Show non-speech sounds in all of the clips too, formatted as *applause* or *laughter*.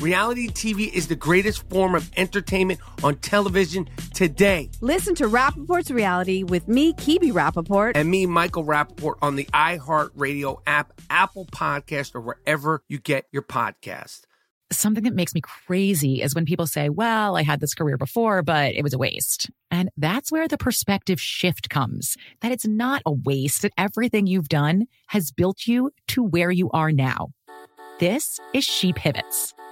Reality TV is the greatest form of entertainment on television today. Listen to Rappaport's Reality with me, Kibi Rappaport. And me, Michael Rappaport, on the iHeartRadio app, Apple Podcast, or wherever you get your podcast. Something that makes me crazy is when people say, well, I had this career before, but it was a waste. And that's where the perspective shift comes that it's not a waste, that everything you've done has built you to where you are now. This is She Pivots,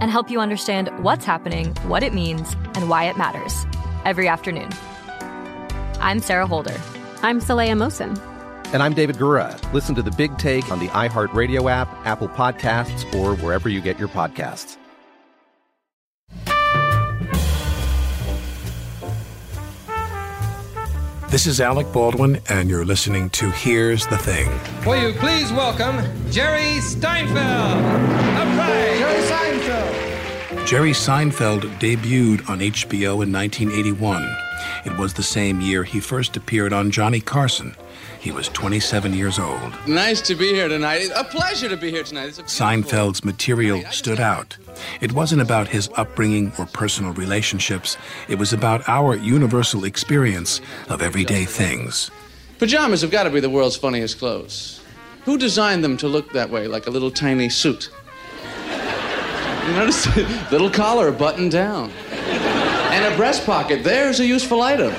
and help you understand what's happening, what it means, and why it matters every afternoon. I'm Sarah Holder. I'm Saleha Mohsin. And I'm David Gura. Listen to The Big Take on the iHeartRadio app, Apple Podcasts, or wherever you get your podcasts. This is Alec Baldwin, and you're listening to Here's the Thing. Will you please welcome Jerry Seinfeld? Jerry Seinfeld. Jerry Seinfeld debuted on HBO in 1981. It was the same year he first appeared on Johnny Carson. He was 27 years old. Nice to be here tonight. A pleasure to be here tonight. Seinfeld's material stood out. It wasn't about his upbringing or personal relationships, it was about our universal experience of everyday things. Pajamas have got to be the world's funniest clothes. Who designed them to look that way, like a little tiny suit? You notice? little collar buttoned down. And a breast pocket. There's a useful item.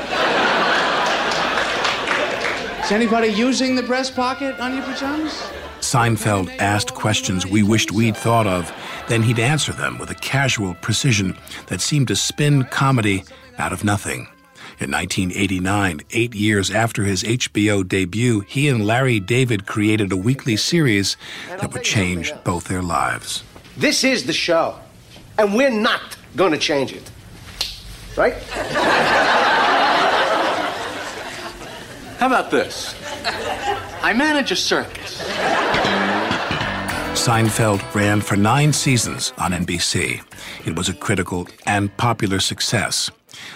Is anybody using the breast pocket on your pajamas? Seinfeld asked questions we wished we'd thought of, then he'd answer them with a casual precision that seemed to spin comedy out of nothing. In 1989, eight years after his HBO debut, he and Larry David created a weekly series that would change both their lives. This is the show, and we're not going to change it. Right? How about this? I manage a circus. Seinfeld ran for nine seasons on NBC. It was a critical and popular success.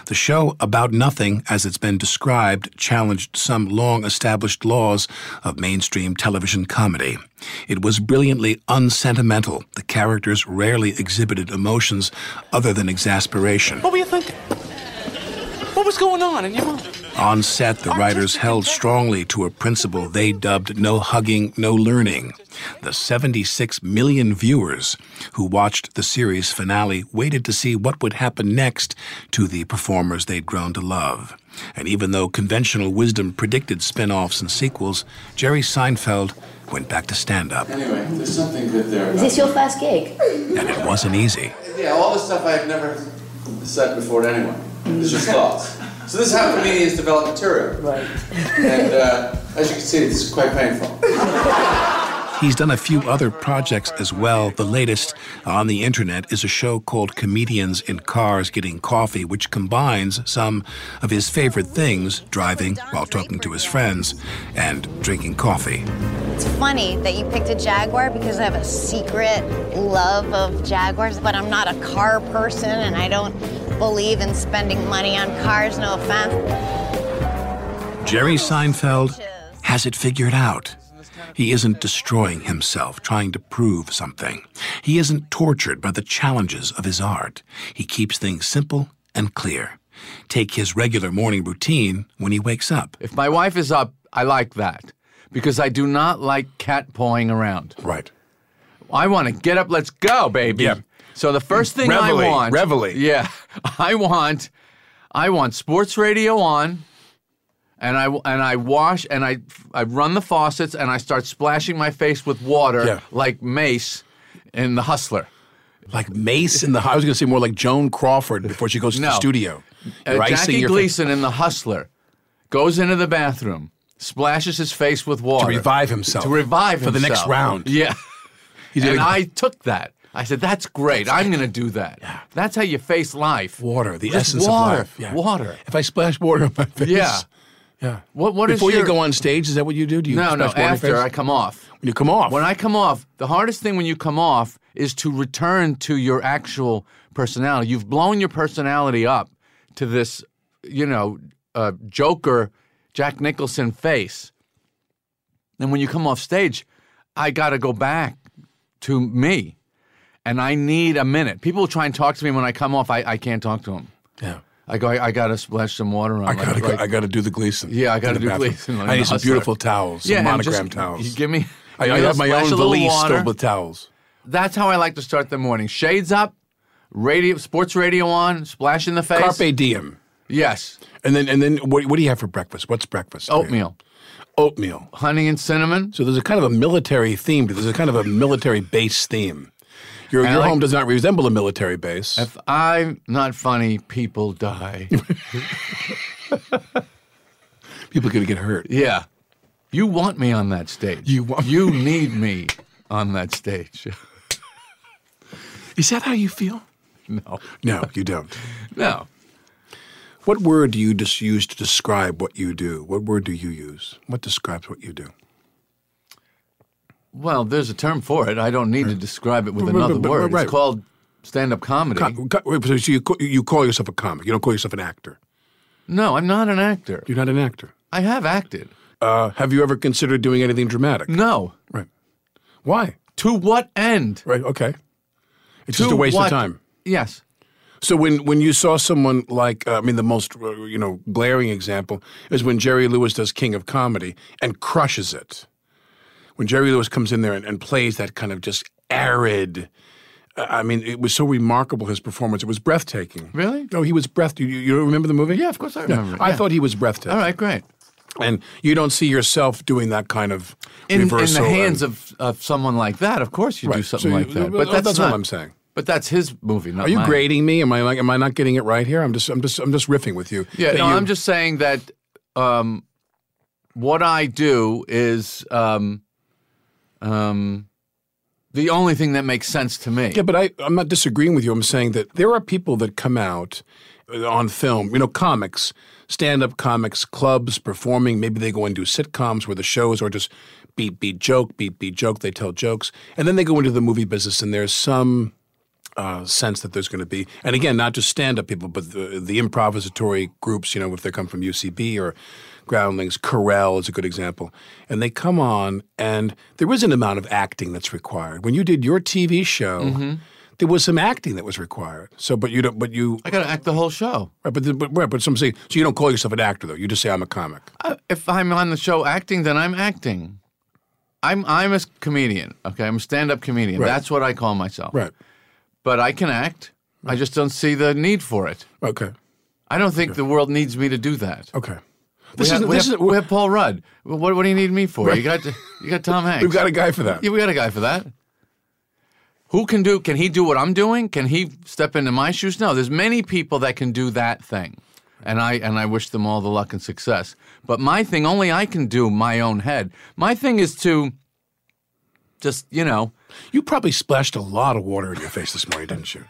The show, about nothing as it's been described, challenged some long established laws of mainstream television comedy. It was brilliantly unsentimental. The characters rarely exhibited emotions other than exasperation. What were you thinking? What was going on in your mind? On set, the writers held strongly to a principle they dubbed no hugging, no learning. The 76 million viewers who watched the series finale waited to see what would happen next to the performers they'd grown to love. And even though conventional wisdom predicted spin offs and sequels, Jerry Seinfeld went back to stand up. Anyway, there's something good there. Is this your first gig? And it wasn't easy. Yeah, all this stuff I've never said before to anyone. It's just thoughts. So this is how comedians develop material. Right. And uh, as you can see, this is quite painful. *laughs* He's done a few other projects as well. The latest on the internet is a show called Comedians in Cars Getting Coffee, which combines some of his favorite things driving while talking to his friends and drinking coffee. It's funny that you picked a Jaguar because I have a secret love of Jaguars, but I'm not a car person and I don't believe in spending money on cars, no offense. Jerry Seinfeld has it figured out. He isn't destroying himself trying to prove something. He isn't tortured by the challenges of his art. He keeps things simple and clear. Take his regular morning routine when he wakes up. If my wife is up, I like that because I do not like cat pawing around. Right. I want to get up, let's go, baby. Yeah. So the first thing Reveille, I want, reveille. *laughs* yeah, I want, I want sports radio on, and I and I wash and I I run the faucets and I start splashing my face with water Yeah. like Mace in The Hustler. Like Mace in the. I was going to say more like Joan Crawford before she goes to the studio. Uh, Jackie Gleason in The Hustler goes into the bathroom, splashes his face with water to revive himself. To revive For the next round. Yeah. And I took that. I said, "That's great. I'm going to do that. Yeah. That's how you face life. Water, the Just essence water, of life. Yeah. Water. If I splash water on my face. Yeah. Yeah. What? What is Before you your- go on stage, is that what you do? Do you no, no. splash water on your After? I come off. When you come off. When I come off, the hardest thing when you come off is to return to your actual personality. You've blown your personality up to this, you know, uh, Joker, Jack Nicholson face. And when you come off stage, I got to go back to me. And I need a minute. People try and talk to me when I come off. I, I can't talk to them. Yeah. I go. I, I got to splash some water on. I gotta, like, go, I gotta do the Gleason. Yeah, I got to do bathroom. Gleason. like I need some beautiful towels, some and monogram towels. Give me. I, I have my own valise filled with towels. That's how I like to start the morning. Shades up, radio, sports radio on, splash in the face. Carpe diem. Yes. And then, and then, what, what do you have for breakfast? What's breakfast? Oatmeal. Oatmeal. Honey and cinnamon. So there's a kind of a military theme. There's a kind of a military base theme. Your, your like- home does not resemble a military base. If I'm not funny, people die. *laughs* People are going to get hurt. yeah. You want me on that stage. You want- You need me on that stage. *laughs* Is that how you feel? no. No, you don't. *laughs* No. What word do you just use to describe what you do? What word do you use? What describes what you do? Well, there's a term for it. I don't need to describe it with another word. right. It's called stand-up comedy. Co- co- wait, so you, ca- you call yourself a comic. You don't call yourself an actor. no, I'm not an actor. You're not an actor. I have acted. Uh, have you ever considered doing anything dramatic? No. Right. Why? To what end? Right. Okay. It's just a waste what- of time. Yes. So when when you saw someone like uh, I mean the most uh, you know glaring example is when Jerry Lewis does King of Comedy and crushes it. When Jerry Lewis comes in there and, and plays that kind of just arid. uh, I mean, it was so remarkable his performance. It was breathtaking. Really? No, he was breathtaking. You, you remember the movie? Yeah, of course I remember it, I yeah. thought he was breathtaking. All right, great. And you don't see yourself doing that kind of In, in the hands and- of, of someone like that, of course you do something So like that. But that's, that's not, all I'm saying. But that's his movie, not Are you mine. grading me? Am I like? Am I not getting it right here? I'm just. I'm just. I'm just riffing with you. Yeah, no, you- I'm just saying that um, what I do is um, um, the only thing that makes sense to me. Yeah, but I, I'm not disagreeing with you. I'm saying that there are people that come out uh, on film, you know, comics, stand up comics, clubs, performing. Maybe they go and do sitcoms where the shows are just beat, beat, joke, beat, beat, joke. They tell jokes. And then they go into the movie business and there's some uh, sense that there's going to be, and again, not just stand up people, but the, the improvisatory groups, you know, if they come from UCB or Groundlings, Carell is a good example. And they come on, and there is an amount of acting that's required. When you did your TV show, Mm-hmm. there was some acting that was required. So, but you don't, but you, I got to act the whole show. right, but, the- but, right, but some say, so you don't call yourself an actor though. You just say, I'm a comic. I, if I'm on the show acting, then I'm acting. I'm I'm a comedian. Okay, I'm a stand-up comedian. Right. That's what I call myself. Right. But I can act. I just don't see the need for it. Okay. I don't think the world needs me to do that. Okay. We This have, is, we, this have, is, we have Paul Rudd. What, what do you need me for? Right. You got you got Tom Hanks. we've got a guy for that. Yeah, we got a guy for that. Who can do? Can he do what I'm doing? Can he step into my shoes? No. There's many people that can do that thing, and I and I wish them all the luck and success. But my thing, only I can do my own head. My thing is to just you know. You probably splashed a lot of water in your face this morning, didn't you?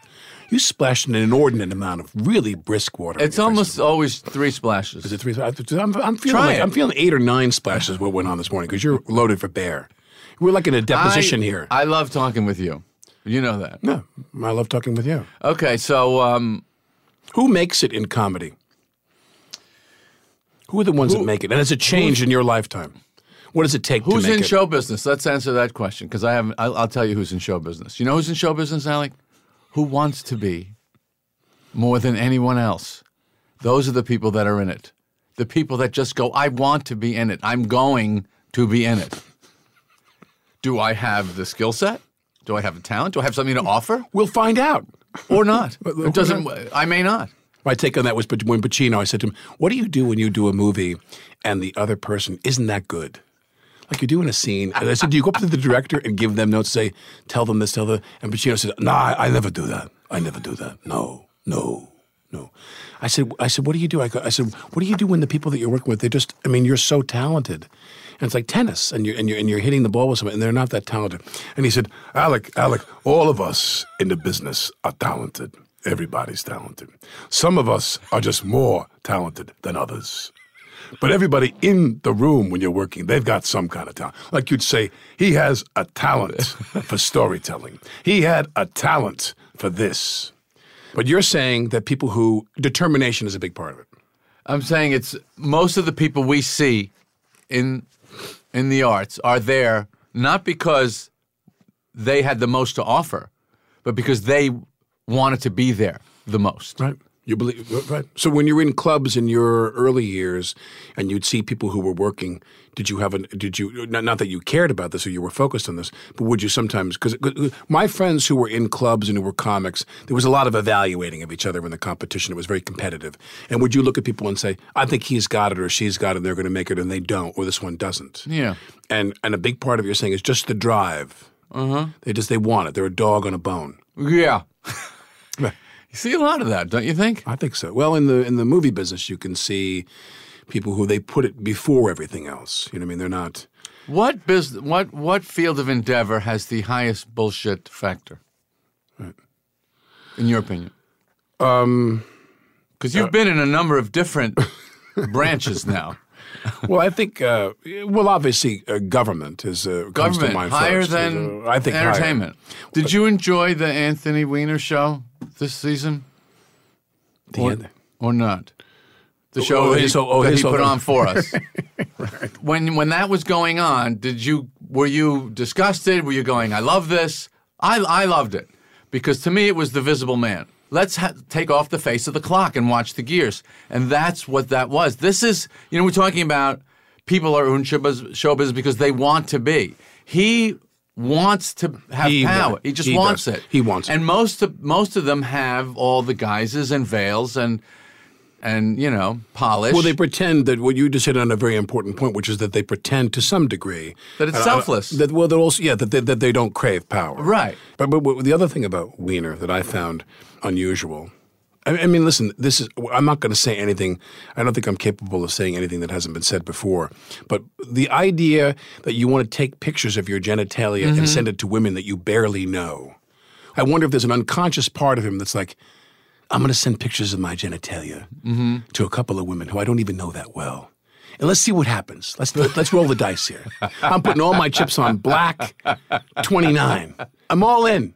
You splashed an inordinate amount of really brisk water. It's almost always three splashes. Is it three? I'm, I'm feeling like. I'm feeling eight or nine splashes. What went on this morning? Because you're loaded for bear. We're like in a deposition I, here. I love talking with you. You know that. no, I love talking with you. Okay, so um, Who makes it in comedy? Who are the ones that make it? And has it changed in your lifetime? What does it take who's to make it? Who's in it? show business? Let's answer that question because I haven't. I'll, I'll tell you who's in show business. You know who's in show business, Alec? Who wants to be more than anyone else? Those are the people that are in it. The people that just go, I want to be in it. I'm going to be in it. Do I have the skill set? Do I have the talent? Do I have something to offer? We'll find out. Or not? *laughs* It doesn't. I may not. My take on that was when Pacino, I said to him, What do you do when you do a movie and the other person isn't that good? Like you're doing a scene. And I said, do you go up to the director and give them notes, say, tell them this, tell them, and Pacino said, nah, I, I never do that. I never do that. No, no, no. I said, I said, what do you do? I, go, I said, what do you do when the people that you're working with, they just, I mean, you're so talented. And it's like tennis, and you're, and you're, and you're hitting the ball with someone, and they're not that talented. And he said, Alec, Alec, all of us in the business are talented. Everybody's talented. Some of us are just more talented than others. But everybody in the room when you're working, they've got some kind of talent. Like you'd say, he has a talent *laughs* for storytelling. He had a talent for this. But you're saying that people who determination is a big part of it. I'm saying it's most of the people we see in in the arts are there not because they had the most to offer, but because they wanted to be there the most. Right. You believe right. So when you were in clubs in your early years, and you'd see people who were working, did you have a? Did you not, not that you cared about this or you were focused on this, but would you sometimes? Because my friends who were in clubs and who were comics, there was a lot of evaluating of each other in the competition. It was very competitive. And would you look at people and say, "I think he's got it or she's got it, and they're going to make it, and they don't, or this one doesn't." Yeah. And and a big part of your saying is just the drive. Uh huh. They just they want it. They're a dog on a bone. Yeah. *laughs* You see a lot of that, don't you think? I think so. Well, in the in the movie business, you can see people who they put it before everything else. You know what I mean? They're not. What business? What what field of endeavor has the highest bullshit factor? Right. In your opinion? Um, because you've uh, been in a number of different *laughs* branches now. Well, I think. Uh, well, obviously, uh, government is uh, Government higher first. than I think higher. entertainment. Did you enjoy the Anthony Weiner show this season? The or, or not? The show oh, he, oh, that he put on for *laughs* us. When when that was going on, did you were you disgusted? Were you going, "I love this"? I I loved it because to me it was the visible man. Let's ha- take off the face of the clock and watch the gears, and that's what that was. This is you know we're talking about people are in show bus- show business because they want to be. He wants to have He power. He just He wants does. it. He wants it. And most of most of them have all the guises and veils and and you know polish. Well, they pretend that what you just hit on a very important point, which is that they pretend to some degree That it's I- selfless. that well, that also yeah, that they, that they don't crave power. Right. But, but, but the other thing about Weiner that I found unusual. I, I mean, listen. This is. I'm not going to say anything. I don't think I'm capable of saying anything that hasn't been said before. But the idea that you want to take pictures of your genitalia Mhm. and send it to women that you barely know. I wonder if there's an unconscious part of him that's like, I'm going to send pictures of my genitalia Mm-hmm. to a couple of women who I don't even know that well. And let's see what happens. Let's let's roll the dice here. I'm putting all my chips on black 29. I'm all in.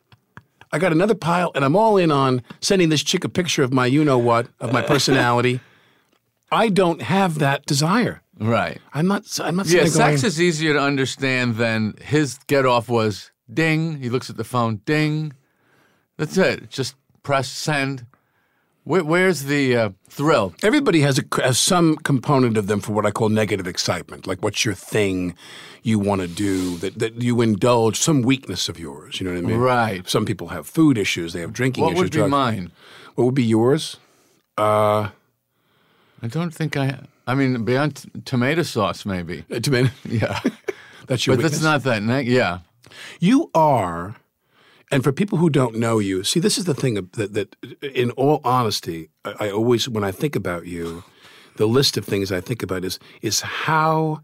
I got another pile, and I'm all in on sending this chick a picture of my you know what, of my personality. I don't have that desire. Right. I'm not. I'm not. Yeah, sex going, is easier to understand than his get off was ding. He looks at the phone, ding. That's it. Just press send. Where, where's the uh, thrill? Everybody has, a, has some component of them for what I call negative excitement. Like, what's your thing you want to do that, that you indulge, some weakness of yours. You know what I mean? Right. Some people have food issues, they have drinking What issues. would be drugs. mine? What would be yours? Uh, I don't think I. I mean, beyond t- tomato sauce, maybe. Uh, tomato. Yeah. *laughs* That's your But that's not that. Ne- yeah. You are, and for people who don't know you, see, this is the thing that, that in all honesty, I, I always, when I think about you, the list of things I think about is is how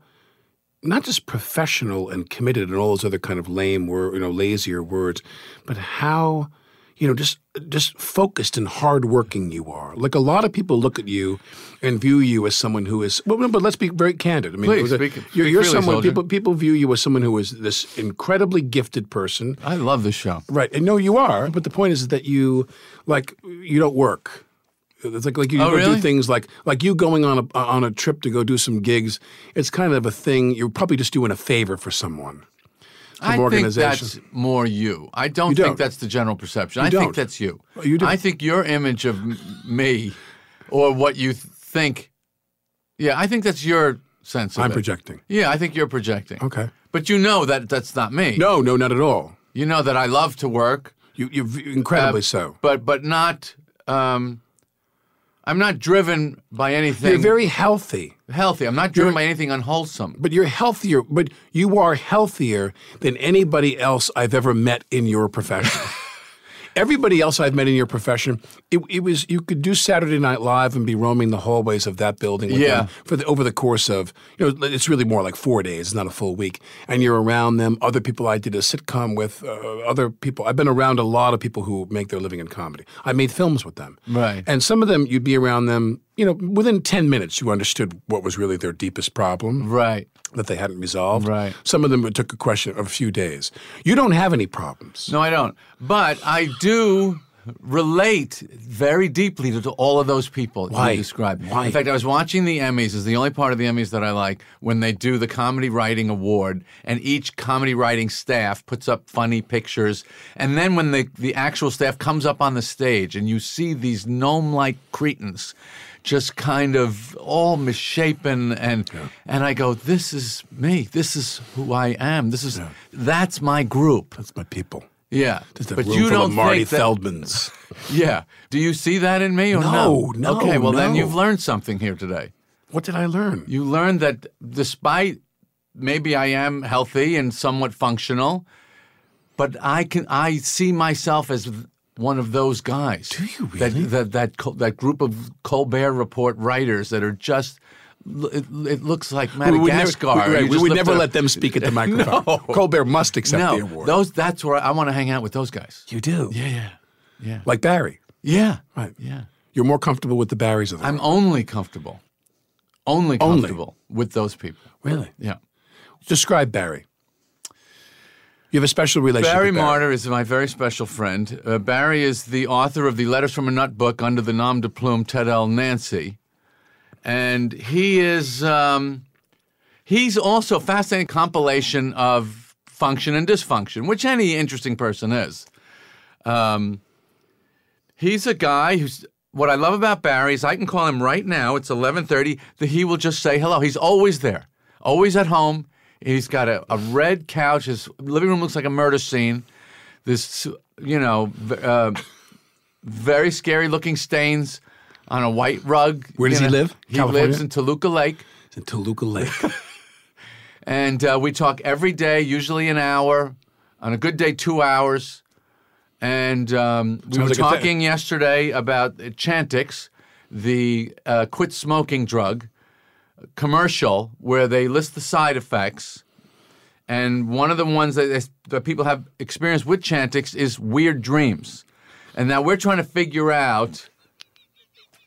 not just professional and committed and all those other kind of lame word, you know, lazier words, but how you know just just focused and hardworking you are. Like a lot of people look at you and view you as someone who is. Well, but let's be very candid. I mean, Please, a- speak- you're, speak you're someone soldier. people people view you as someone who is this incredibly gifted person. I love this show. Right. And no, you are. But the point is that you like you don't work. It's like like you Oh, really? do things like like you going on a on a trip to go do some gigs. It's kind of a thing. You're probably just doing a favor for someone. I think that's more you. I don't You think don't. that's the general perception. You I think don't. that's you. Oh, you do. I think your image of me or what you th- think. Yeah, I think that's your sense of I'm it. projecting. Yeah, I think you're projecting. Okay. But you know that that's not me. No, no, not at all. You know that I love to work. You, you're incredibly Uh, so. But but not. Um, I'm not driven by anything. You're very healthy. healthy. I'm not driven by anything unwholesome. But you're healthier, but you are healthier than anybody else I've ever met in your profession. *laughs* Everybody else I've met in your profession, it, it was you could do Saturday Night Live and be roaming the hallways of that building with Yeah. them for the, over the course of you know it's really more like four days, it's not a full week, and you're around them. Other people I did a sitcom with, uh, other people I've been around a lot of people who make their living in comedy. I made films with them, Right. and some of them you'd be around them. You know, within ten minutes, you understood what was really their deepest problem, Right. that they hadn't resolved. Right. Some of them it took a question of a few days. You don't have any problems. No, I don't. But I do relate very deeply to, to all of those people Why? you described. Why? In fact, I was watching the Emmys. Is the only part of the Emmys that I like when they do the comedy writing award, and each comedy writing staff puts up funny pictures, and then when the the actual staff comes up on the stage, and you see these gnome like cretins. Just kind of all misshapen, and and I go, this is me. This is who I am. This is that's my group. That's my people. Yeah, but you don't Marty think that, Feldmans. *laughs* Yeah. Do you see that in me or No, no, Okay, well then you've learned something here today. What did I learn? You learned that despite maybe I am healthy and somewhat functional, but I can I see myself as one of those guys. Do you really? That that that, that group of Colbert Report writers that are just. It, it looks like We would never, Madagascar. we, right, we would never let them speak at the *laughs* microphone. No. Colbert must accept no, the award. those that's where I want to hang out with those guys. you do. Yeah, yeah, yeah, Like Barry. yeah, Right. yeah. You're more comfortable with the Barrys of the I'm world. only comfortable, only Only. comfortable with those people. Really? Yeah. Describe Barry. You have a special relationship Barry with Barry. Marder is my very special friend. Uh, Barry is the author of the Letters from a Nut book under the nom de plume Ted L. Nancy. And he is, um, he's also a fascinating compilation of function and dysfunction, which any interesting person is. Um, he's a guy who's, what I love about Barry is I can call him right now, it's 1130, that he will just say hello. He's always there, always at home. He's got a, a red couch. His living room looks like a murder scene. This, you know, uh, very scary looking stains on a white rug. Where does you he live? He California? lives in Toluca Lake. It's in Toluca Lake. *laughs* And uh, we talk every day, usually an hour. On a good day, two hours. And um, we Sounds were like talking yesterday about Chantix, the uh, quit smoking drug commercial, where they list the side effects. And one of the ones that, is- that people have experienced with Chantix is weird dreams. And now we're trying to figure out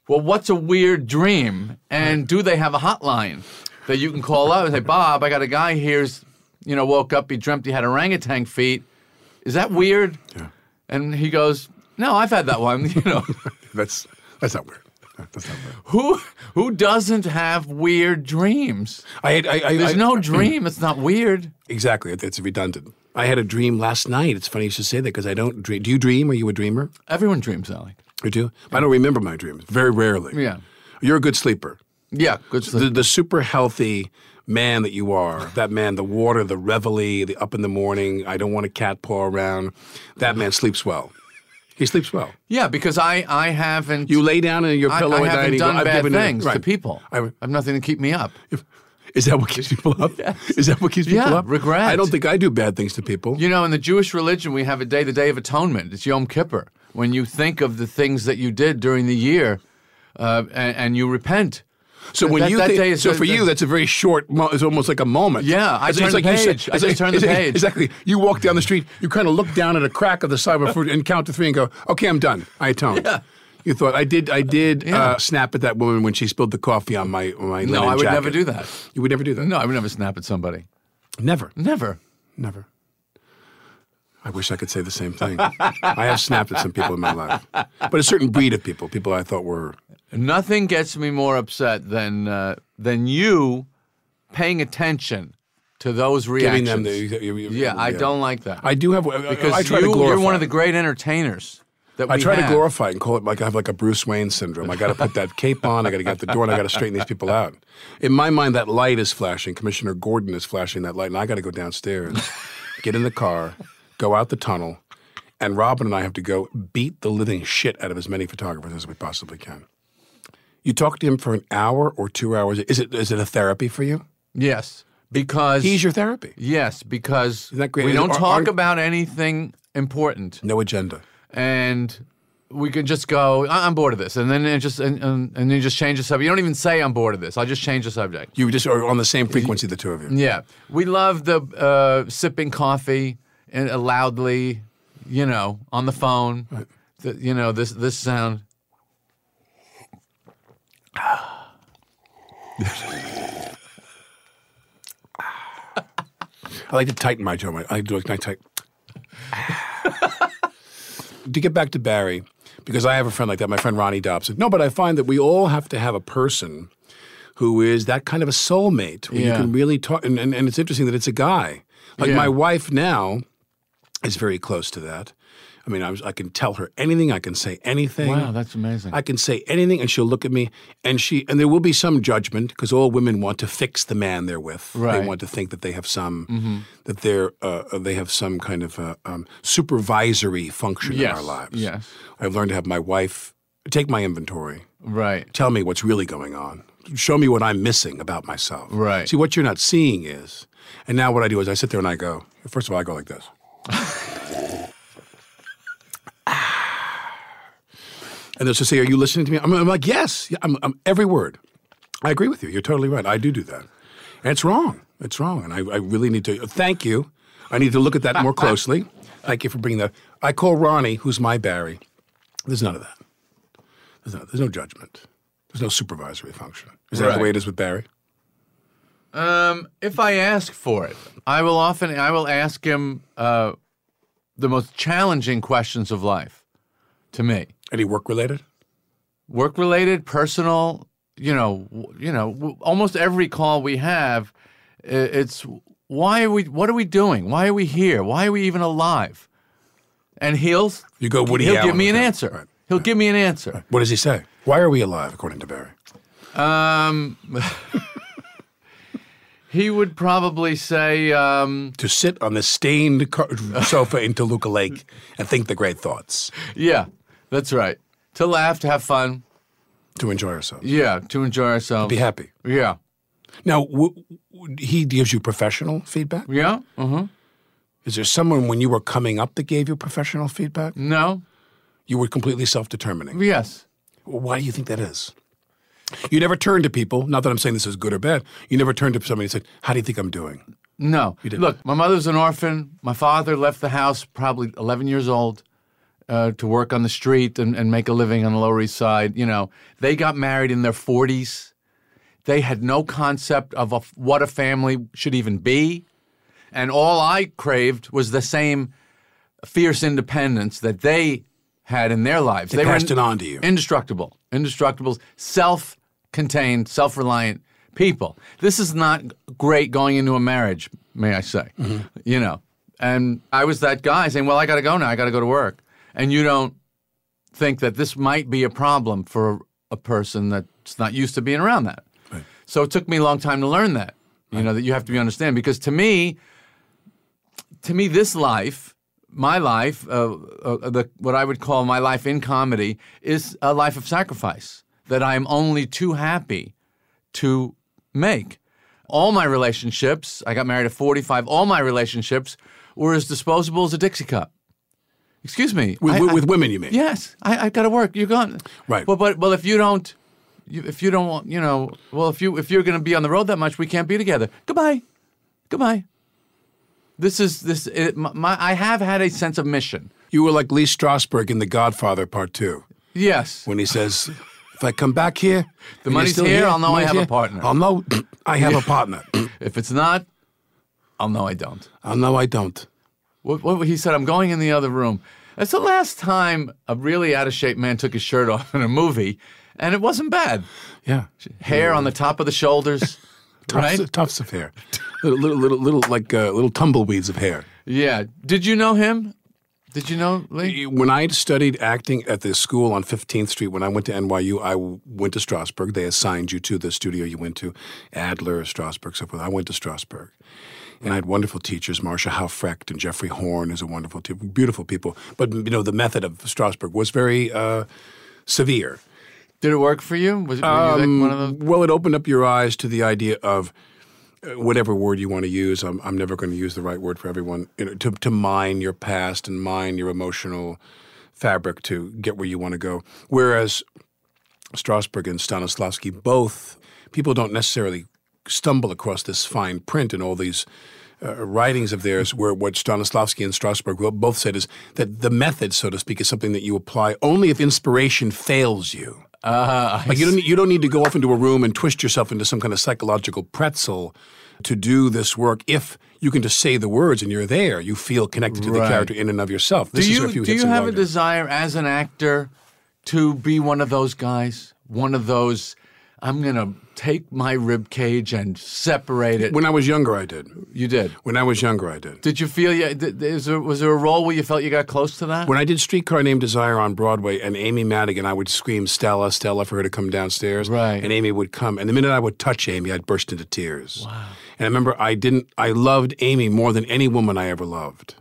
well, what's a weird dream? And do they have a hotline that you can call up and say, Bob, I got a guy here's, you know, woke up, he dreamt he had orangutan feet. Is that weird? Yeah. And he goes, No, I've had that one. *laughs* You know, *laughs* that's that's not weird. That's not weird. who who doesn't have weird dreams? I had, I, I, There's I- no dream. It's not weird. Exactly. It's redundant. I had a dream last night. It's funny you should say that because I don't dream. Do you dream? Are you a dreamer? Everyone dreams, Alec. You do? I don't remember my dreams. Very rarely. Yeah. You're a good sleeper. Yeah, good sleep. The, the super healthy man that you are, that man, the water, the reveille, the up in the morning, I don't want a cat paw around, that man sleeps well. He sleeps well. yeah, because I I haven't You lay down in your pillow I at night haven't and you go, done "I've bad given it-" things to people. I, I- have nothing to keep me up. Is that what keeps people up? Is that what keeps people Yeah, up? regret. I don't think I do bad things to people. You know, in the Jewish religion, we have a day, the Day of Atonement. It's Yom Kippur. When you think of the things that you did during the year, uh, and, and you repent. So when That- you that think, day is so for you, that's a very short. Mo- it's almost like a moment. Yeah, I It's- turn it's the like you said- page. I just turn the *laughs* page. Exactly. You walk down the street, you kind of look down at a crack of the sidewalk food and count to three and go, "Okay, I'm done. I atoned." Yeah. You thought I did. I did Yeah. uh, snap at that woman when she spilled the coffee on my on my. No, I would never do that. You would never do that. No, I would never snap at somebody. never, Never. never. I wish I could say the same thing. I have snapped at some people in my life, but a certain breed of people, people I thought were Nothing gets me more upset than uh, than you paying attention to those giving reactions. them the. you- you- yeah, I don't like that. I do have because I try you, to glorify. you're one of the great entertainers that I try to glorify and call it like I have like a Bruce Wayne syndrome. I got to put that cape on. I got to get out the door, and I got to straighten these people out. In my mind, that light is flashing. Commissioner Gordon is flashing that light, and I got to go downstairs, get in the car, go out the tunnel, and Robin and I have to go beat the living shit out of as many photographers as we possibly can. You talk to him for an hour or two hours. Is it is it a therapy for you? Yes, because He's your therapy. yes, because Isn't that great? we don't Are- talk aren't- about anything important, No agenda. and we can just go. "I- I'm bored of this, and then it just and, and, and then you just change the subject. You don't even say I'm bored of this. I just change the subject. You just are on the same frequency, the two of you. Yeah, we love the uh, sipping coffee and uh, loudly, you know, on the phone. The, you know this this sound. I like to tighten my jaw. I do like tight. to get back to Barry, because I have a friend like that, my friend Ronnie Dobson. No, but I find that we all have to have a person who is that kind of a soulmate where you can really talk. And, and, and it's interesting that it's a guy. Like Yeah. my wife now is very close to that. I mean, I, was, I can tell her anything. I can say anything. Wow, that's amazing. I can say anything, and she'll look at me, and she and there will be some judgment because all women want to fix the man they're with. Right. They want to think that they have some Mhm. that they're uh, they have some kind of uh, um, supervisory function in our lives. yes. I've learned to have my wife take my inventory, Right. tell me what's really going on, show me what I'm missing about myself. Right. See what you're not seeing is, and now what I do is I sit there and I go. First of all, I go like this. *laughs* And they'll just say, "Are you listening to me?" I'm, I'm like, "Yes, I'm, I'm every word." I agree with you. You're totally right. I do do that, and it's wrong. It's wrong, and I, I really need to thank you. I need to look at that more *laughs* closely. Thank you for bringing that. I call Ronnie, who's my Barry. There's none of that. There's no, there's no judgment. There's no supervisory function. Is that Right. the way it is with Barry? Um, if I ask for it, I will often I will ask him uh, the most challenging questions of life to me. Any work related? Work related, personal. You know, you know. Almost every call we have, it's why are we? What are we doing? Why are we here? Why are we even alive? And he'll You go Woody He'll Allen give me an answer. Right. He'll give me an answer. What does he say? Why are we alive, according to Barry? Um, *laughs* he would probably say, um, To sit on the stained car- *laughs* sofa in Toluca Lake and think the great thoughts, "Yeah, that's right." To laugh, to have fun, to enjoy ourselves, yeah, to enjoy ourselves, be happy. Yeah, Now, w- w- he gives you professional feedback. yeah. Uh-huh. Is there someone when you were coming up that gave you professional feedback? No. You were completely self-determining. Yes. Why do you think that is? You never turn to people. Not that I'm saying this is good or bad. You never turned to somebody and said, "How do you think I'm doing?" No. You didn't. Look, my mother's an orphan. My father left the house probably 11 years old uh, to work on the street and, and make a living on the Lower East Side. You know, they got married in their 40s. They had no concept of a, what a family should even be. And all I craved was the same fierce independence that they had in their lives. They were passed it on to you. Indestructible, indestructible, self contained, self reliant people. This is not great going into a marriage, may I say. Mm-hmm. You know, and I was that guy saying, well, I got to go now, I got to go to work. And you don't think that this might be a problem for a person that's not used to being around that. Right. So it took me a long time to learn that. You know that you have to be understand because to me, to me, this life, my life, uh, uh, the what I would call my life in comedy, is a life of sacrifice that I am only too happy to make. All my relationships, I got married at 45, all my relationships were as disposable as a Dixie cup. Excuse me. With, I- with, I- women, you mean? Yes, I, I got to work. You're gone. Right. Well, but well, if you don't, if you don't want, you know, well, if you if you're going to be on the road that much, we can't be together. Goodbye, goodbye. This is this. It, my, my I have had a sense of mission. You were like Lee Strasberg in The Godfather Part Two. Yes. When he says, "If I come back here, The money's still here, I'll know I have a partner." I'll know *clears throat* I have a partner. *clears throat* If it's not, I'll know I don't. I'll know I don't. What, what he said, I'm going in the other room. That's the last time a really out of shape man took his shirt *laughs* off in a movie, and it wasn't bad. Yeah. Hair on the top of the shoulders, *laughs* Tufts, right? tufts of hair, little, little, little, little like uh, little tumbleweeds of hair. Yeah. Did you know him? Did you know Lee? When I studied acting at the school on 15th Street, when I went to NYU, I w- went to Strasberg. They assigned you to the studio you went to, Adler, Strasberg, so forth. I went to Strasberg. And I had wonderful teachers, Marcia Haufrecht and Geoffrey Horne is a wonderful teacher, beautiful people. But, you know, the method of Strasberg was very uh, severe. Did it work for you? Was, were you like one of those? Um, Well, it opened up your eyes to the idea of whatever word you want to use. I'm, I'm never going to use the right word for everyone. You know, to to mine your past and mine your emotional fabric to get where you want to go. Whereas Strasberg and Stanislavski both people don't necessarily stumble across this fine print in all these. Uh, writings of theirs, where what Stanislavski and Strasberg both said is that the method, so to speak, is something that you apply only if inspiration fails you. Uh, Like you don't need, you don't need to go off into a room and twist yourself into some kind of psychological pretzel to do this work. If you can just say the words and you're there, you feel connected to the character in and of yourself. This do is you do you have a desire as an actor to be one of those guys? One of those. I'm gonna take my rib cage and separate it. When I was younger, I did. You did. When I was younger, I did. Did you feel? Th- Is there, was there a role where you felt you got close to that? When I did Streetcar Named Desire on Broadway, and Amy Madigan, I would scream Stella, Stella for her to come downstairs. Right. And Amy would come, and the minute I would touch Amy, I'd burst into tears. Wow. And I remember I didn't. I loved Amy more than any woman I ever loved.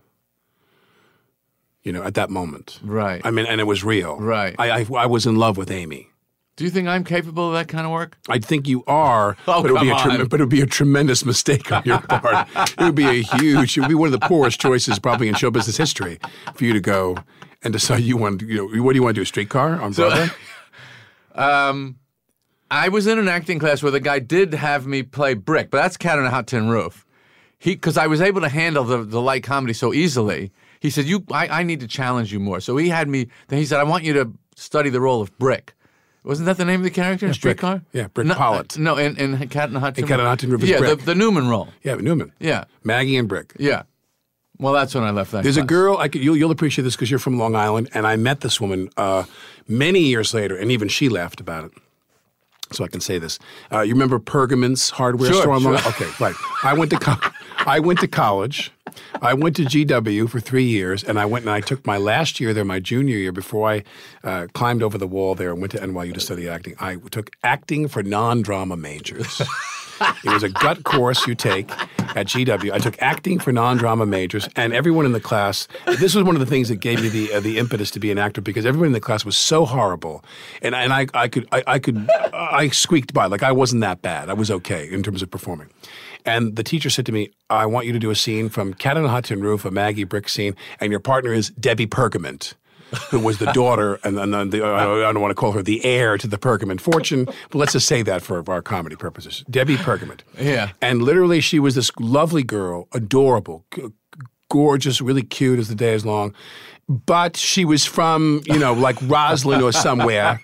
You know, at that moment. Right. I mean, and it was real. Right. I, I, I was in love with Amy. Do you think I'm capable of that kind of work? I think you are, *laughs* Oh, but, it would be a trem- but it would be a tremendous mistake on your *laughs* part. it would be a huge, it would be one of the poorest choices probably in show business history for you to go and decide you want, you know, what do you want to do? A streetcar on So- Broadway? *laughs* Um, I was in an acting class where the guy did have me play Brick, but that's Cat on a Hot Tin Roof. He because I was able to handle the, the light comedy so easily. He said, "You, I, I need to challenge you more." So he had me. Then he said, "I want you to study the role of Brick." Wasn't that the name of the character in Brick. Streetcar? Yeah, Brick no, Pollitt. No, in, in Cat on a Hot Tin Cat on a Hot Tin Roof Yeah, the, the Newman role. yeah, Newman. Yeah, Maggie and Brick. yeah. Well, that's when I left that. There's a girl, I could, you'll, you'll appreciate this because you're from Long Island, and I met this woman uh, many years later, and even she laughed about it. So I can say this. Uh, you remember Pergament's hardware Sure, store sure. Okay, right. I went to co- *laughs* I went to college. I went to GW for three years, and I went and I took my last year there, my junior year, before I uh, climbed over the wall there and went to NYU to study acting. I took acting for non-drama majors. *laughs* it was a gut course you take at GW. I took acting for non-drama majors, and everyone in the class. This was one of the things that gave me the uh, the impetus to be an actor because everyone in the class was so horrible, and and I I could I, I could I squeaked by like I wasn't that bad. I was okay in terms of performing. And the teacher said to me, I want you to do a scene from Cat on a Hot Tin Roof, a Maggie Brick scene, and your partner is Debbie Pergament, who was the daughter, and, and then the, I don't want to call her the heir to the Pergament fortune, but let's just say that for our comedy purposes. Debbie Pergament. Yeah. And literally, she was this lovely girl, adorable, g- gorgeous, really cute as the day is long. But she was from, you know, like Roslyn or somewhere.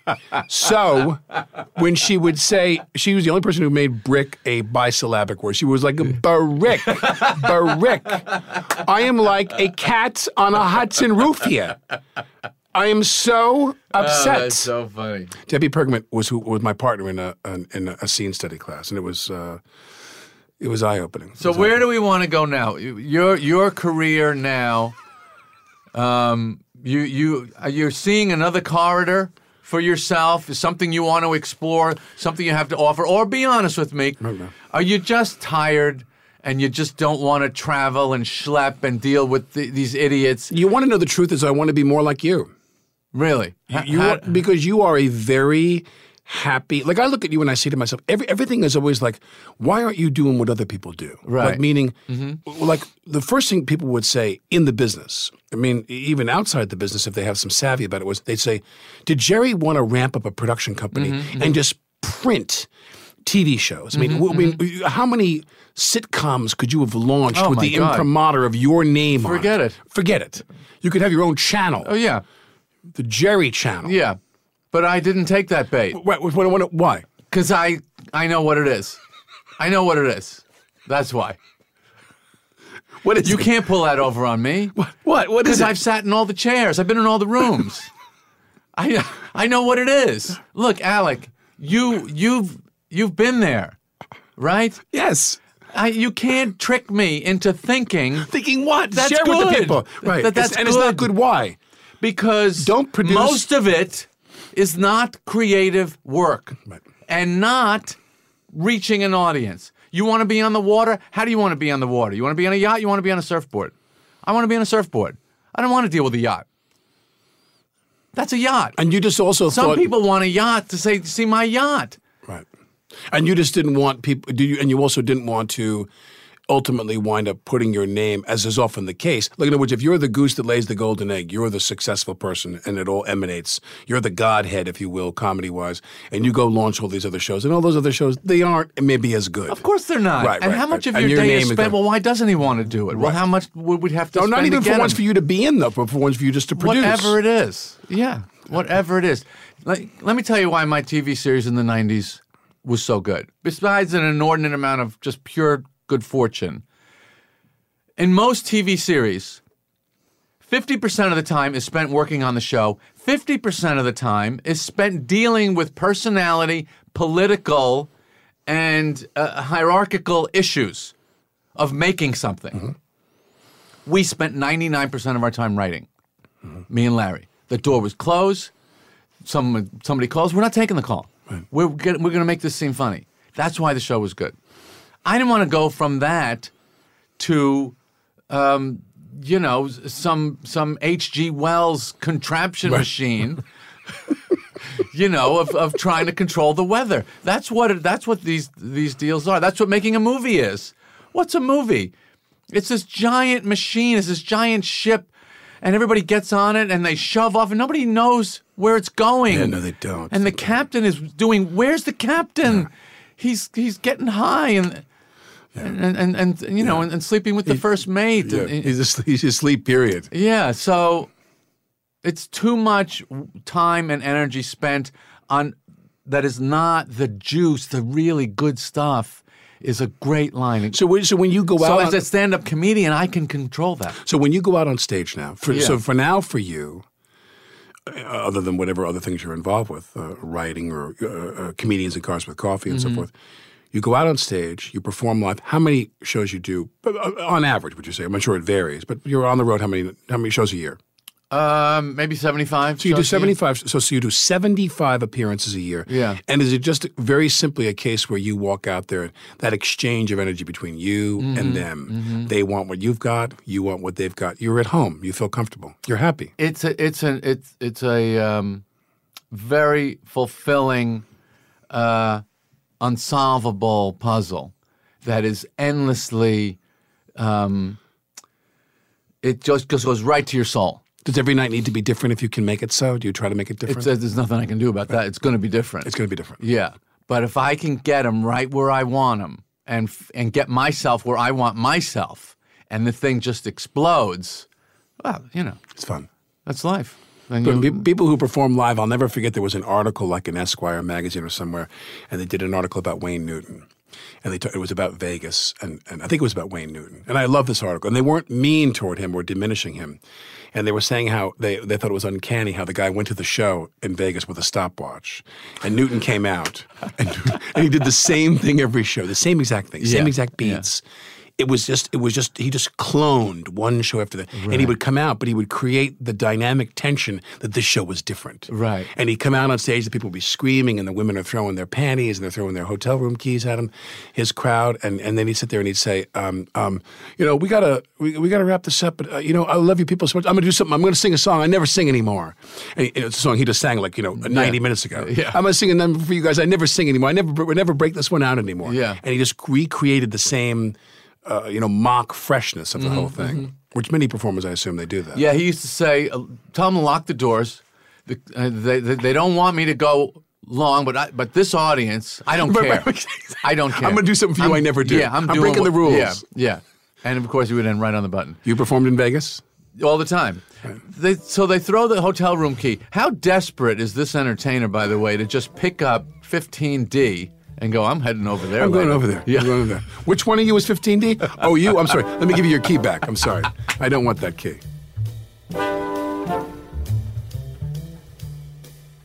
So when she would say, she was the only person who made brick a bisyllabic word. She was like, barrick, barrick. I am like a cat on a Hudson roof here. I am so upset. Oh, that's so funny. Debbie Pergament was who was my partner in a an, in a scene study class, and it was uh, it was eye opening. So where do we want to go now? Your your career now. Um, you you uh, you're seeing another corridor for yourself. Is something you want to explore? Something you have to offer? Or be honest with me. Are you just tired? And you just don't want to travel and schlep and deal with th- these idiots. You want to know the truth? Is I want to be more like you. Really? You, you because you are a very happy. Like I look at you and I say to myself, every, everything is always like, why aren't you doing what other people do? Right. Like meaning, Mhm. like the first thing people would say in the business. I mean, even outside the business, if they have some savvy about it, was they'd say, "Did Jerry want to ramp up a production company Mhm, and just print?" TV shows. I mean, Mhm, w- mean, how many sitcoms could you have launched Oh with the God. imprimatur of your name on Forget it. Forget it. You could have your own channel. Oh yeah, the Jerry channel. Yeah, but I didn't take that bait. What, what, what, why? Because I I know what it is. I know what it is. That's why. What is you it? can't pull that over on me. What? What? What is Because it? I've sat in all the chairs. I've been in all the rooms. I I know what it is. Look, Alec, you you've you've been there, right? Yes. I, you can't trick me into thinking. Thinking what? That's Share good. with the people. Right. That, that's and it's not good. Why? Because Don't produce- most of it is not creative work and not reaching an audience. You want to be on the water? How do you want to be on the water? You want to be on a yacht? You want to be on a surfboard? I want to be on a surfboard. I don't want to deal with a yacht. That's a yacht. And you just also Some thought people want a yacht to say, see my yacht. Right. And you just didn't want people. Do you? And you also didn't want to ultimately wind up putting your name, as is often the case. Like in other words, if you're the goose that lays the golden egg, you're the successful person, and it all emanates. You're the godhead, if you will, comedy wise, and you go launch all these other shows, and all those other shows they aren't maybe as good. Of course they're not. Right. and right, how much right. of And your, day name is spent? going- Well, why doesn't he want to do it? Well, Right. how much would we have to no, not even for ones for you to be in, though, but for ones for you just to produce. Whatever it is. Yeah, whatever it is. Like, let me tell you why my TV series in the 90s was so good. Besides an inordinate amount of just pure good fortune, in most TV series, 50% of the time is spent working on the show, 50% of the time is spent dealing with personality, political, and uh, hierarchical issues of making something. We spent 99% of our time writing, me and Larry. The door was closed. Someone, somebody calls. We're not taking the call. We're, get, we're going to make this seem funny. That's why the show was good. I didn't want to go from that to, um, you know, some some H.G. Wells contraption machine. *laughs* you know, of, of trying to control the weather. That's what that's what these these deals are. That's what making a movie is. What's a movie? It's this giant machine. It's this giant ship, and everybody gets on it and they shove off, and nobody knows where it's going. Yeah, no, they don't. And the captain is doing. Where's the captain? He's he's getting high and. And, and, and, and you know and, and sleeping with the first mate. Yeah, And- he's asleep, he's asleep. Period. yeah, so it's too much time and energy spent on that is not the juice, the really good stuff is a great line. So, when- so when you go So out, as a stand-up comedian, I can control that. So when you go out on stage now, for, Yeah. so for now for you, uh, other than whatever other things you're involved with, uh, writing or uh, uh, comedians in cars with coffee and Mhm. so forth, you go out on stage, you perform live. How many shows you do uh, on average? Would you say? I'm not sure it varies, but you're on the road. How many? How many shows a year? Um, maybe seventy-five. So you do year. 75. So, so you do 75 appearances a year. Yeah. And is it just very simply a case where you walk out there, that exchange of energy between you Mhm. and them? Mhm. They want what you've got. You want what they've got. You're at home. You feel comfortable. You're happy. It's a it's a it's it's a um, very fulfilling, uh, unsolvable puzzle that is endlessly. Um, it just, just goes right to your soul. Does every night need to be different if you can make it so? Do you try to make it different? There's nothing I can do about that. It's going to be different. It's going to be different. Yeah, but if I can get them right where I want them, and and get myself where I want myself, and the thing just explodes, well, you know, it's fun. That's life. And But you- people who perform live, I'll never forget there was an article like in Esquire magazine or somewhere, and they did an article about Wayne Newton. And they t- it was about Vegas, and, and I think it was about Wayne Newton. And I love this article. And they weren't mean toward him or diminishing him. And they were saying how they, they thought it was uncanny how the guy went to the show in Vegas with a stopwatch. And Newton came out, and, *laughs* and he did the same thing every show, the same exact thing, same Yeah, exact yeah. It was just, it was just, he just cloned one show after the, and he would come out, but he would create the dynamic tension that this show was different. Right. And he'd come out on stage, the people would be screaming, and the women are throwing their panties and they're throwing their hotel room keys at him, his crowd, and, and then he'd sit there and he'd say, um, um, you know, we gotta we, we gotta wrap this up, but uh, you know, I love you people so much. I'm gonna do something. I'm gonna sing a song I never sing anymore. And he- it's a song he just sang like you know 90 minutes ago. Yeah. I'm gonna sing a number for you guys. I never sing anymore. I never we never break this one out anymore. Yeah. And he just recreated the same, uh, you know, mock freshness of the Mhm, whole thing. Which many performers, I assume, they do that. Yeah, he used to say, uh, "Tell them to lock the doors. The, uh, they, they they don't want me to go long, but I, but this audience, I don't *laughs* care. I don't care. I'm gonna do something for you I'm- I never do. Yeah, I'm, I'm breaking what- the rules. Yeah, yeah. And of course, he would end right on the button You performed in Vegas. all the time. They, so they throw the hotel room key. How desperate is this entertainer, by the way, to just pick up 15D and go? I'm heading over there. I'm going over there. Yeah. I'm going over there. Which one of you is 15D? Oh, you? I'm sorry. Let me give you your key back. I'm sorry. I don't want that key.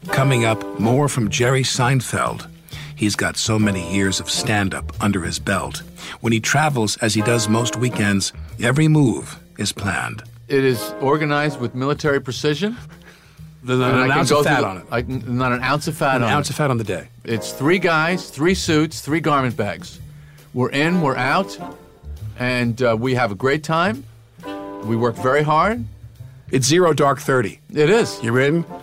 Coming up, more from Jerry Seinfeld. He's got so many years of stand up under his belt. When he travels, as he does most weekends, every move is planned. It is organized with military precision. There's not And an I ounce of fat the- on it. I not an ounce of fat on it. An on ounce it. of fat on the day. It's three guys, three suits, three garment bags. We're in, we're out, and uh, we have a great time. We work very hard. It's zero dark 30. It is. You're in? *laughs*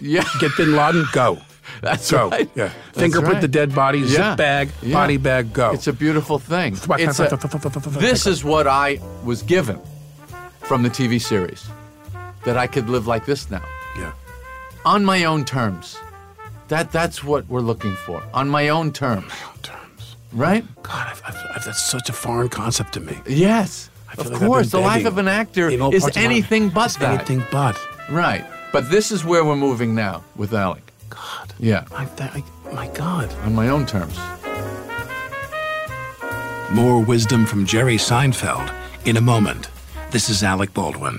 Yeah. Get Bin Laden, go. *laughs* That's go. right. Yeah. That's Fingerprint right. the dead body, Yeah. zip bag, Yeah. body bag, go. It's a beautiful thing. It's a- *laughs* this is what I was given from the TV series that I could live like this now. On my own terms. That that's what we're looking for. On my own terms. My own terms. Right? God, I've, I've, I've, that's such a foreign concept to me. Yes. Of like course, the life of an actor is parts of my- anything but It's that. Anything but. Right. But this is where we're moving now with Alec. God. Yeah. I, I, my God. On my own terms. More wisdom from Jerry Seinfeld in a moment. This is Alec Baldwin.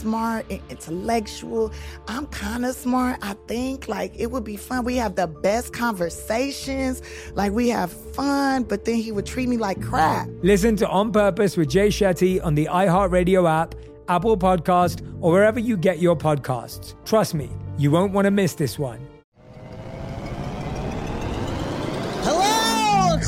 smart and intellectual. I'm kind of smart, I think. Like it would be fun. We have the best conversations. Like we have fun, but then he would treat me like crap. Listen to On Purpose with Jay Shetty on the iHeartRadio app, Apple Podcast, or wherever you get your podcasts. Trust me, you won't want to miss this one.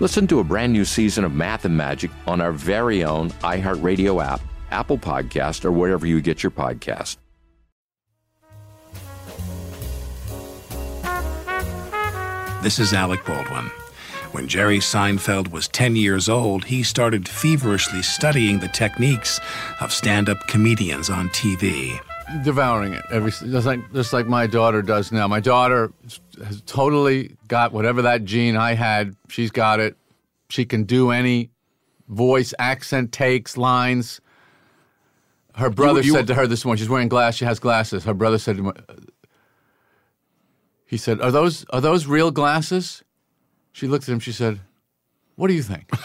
Listen to a brand new season of Math and Magic on our very own iHeartRadio app, Apple Podcast, or wherever you get your podcast. This is Alec Baldwin. When Jerry Seinfeld was 10 years old, he started feverishly studying the techniques of stand up comedians on TV. devouring it every just like just like my daughter does now. My daughter has totally got whatever that gene I had. She's got it. She can do any voice, accent, takes, lines. Her brother you- said to her this morning, she's wearing glass. She has glasses. Her brother said to me, he said, "Are those are those real glasses?" She looked at him. She said, "What do you think?" *laughs*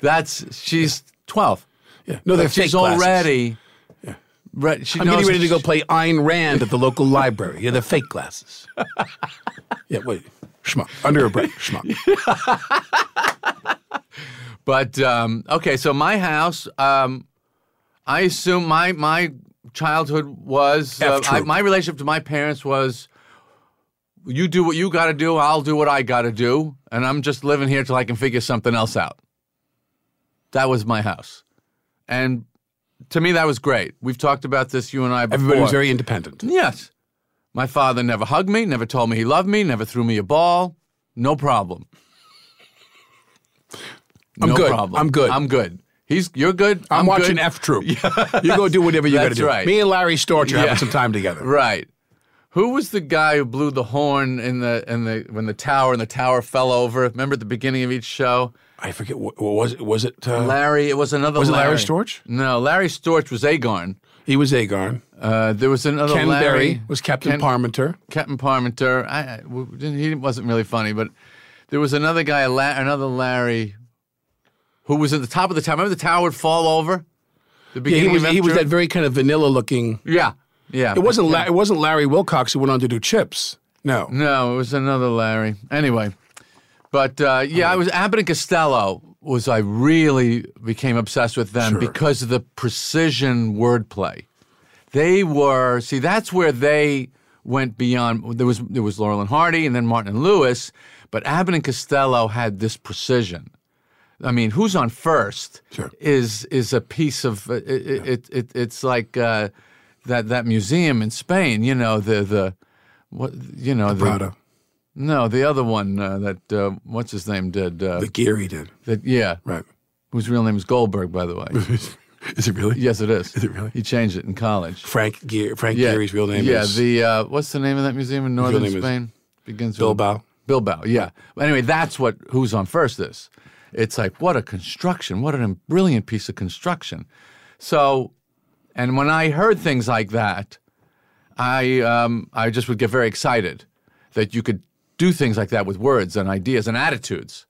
That's she's twelve. Yeah. No, they're she's fake glasses. already. Re- she I'm getting ready to go play Ayn Rand at the local library. Yeah, they're fake glasses. *laughs* yeah, wait. Schmuck. Under a break. Schmuck. *laughs* But um, okay, so my house, um, I assume my my childhood was uh, I, my relationship to my parents was you do what you got to do, I'll do what I got to do, and I'm just living here till I can figure something else out. That was my house, and to me that was great. We've talked about this, you and I. Before. Everybody was very independent. Yes. My father never hugged me, never told me he loved me, never threw me a ball. No problem. I'm no good. Problem. I'm good. I'm good. He's you're good. I'm, I'm watching good. F Troop. *laughs* You go do whatever you got to That's do. right. Me and Larry Storch are Yeah. having some time together. *laughs* Right. Who was the guy who blew the horn in the in the when the tower and the tower fell over? Remember at the beginning of each show? I forget what, what was it. Was it uh, Larry? It was another. Was it Larry Larry Storch? No, Larry Storch was Agarn. He was Agarn. Uh, there was another Ken Larry. Berry was Captain Ken- Parmenter. Captain Parmenter. I, I- he wasn't really funny, but there was another guy, La- another Larry, who was at the top of the tower. Remember the tower would fall over. The Yeah, beginning he was. He was that very kind of vanilla looking. Yeah, yeah. It wasn't. La- it wasn't Larry Wilcox who went on to do Chips. No. No, it was another Larry. Anyway, but uh, yeah, I was Abbott and Costello. Was I really became obsessed with them Sure. because of the precision wordplay? They were see that's where they went beyond. There was there was Laurel and Hardy and then Martin and Lewis, but Abbott and Costello had this precision. I mean, who's on first is is a piece of it. it, it, it it's like uh, that that museum in Spain. You know the the what you know the, Prado. No, the other one uh, that uh, what's his name did. Uh, The Gehry did. that yeah Right. Whose real name is Goldberg, by the way. *laughs* Is it really? yes, it is. Is it really? He changed it in college. Frank Gear. Frank yeah. Gehry's real name is yeah, is the uh, what's the name of that museum in northern Spain? Begins with Bilbao. Bilbao, yeah. Anyway, that's what Who's on First is. It's like what a construction, what a brilliant piece of construction. So, and when I heard things like that, I um, I just would get very excited that you could do things like that with words and ideas and attitudes,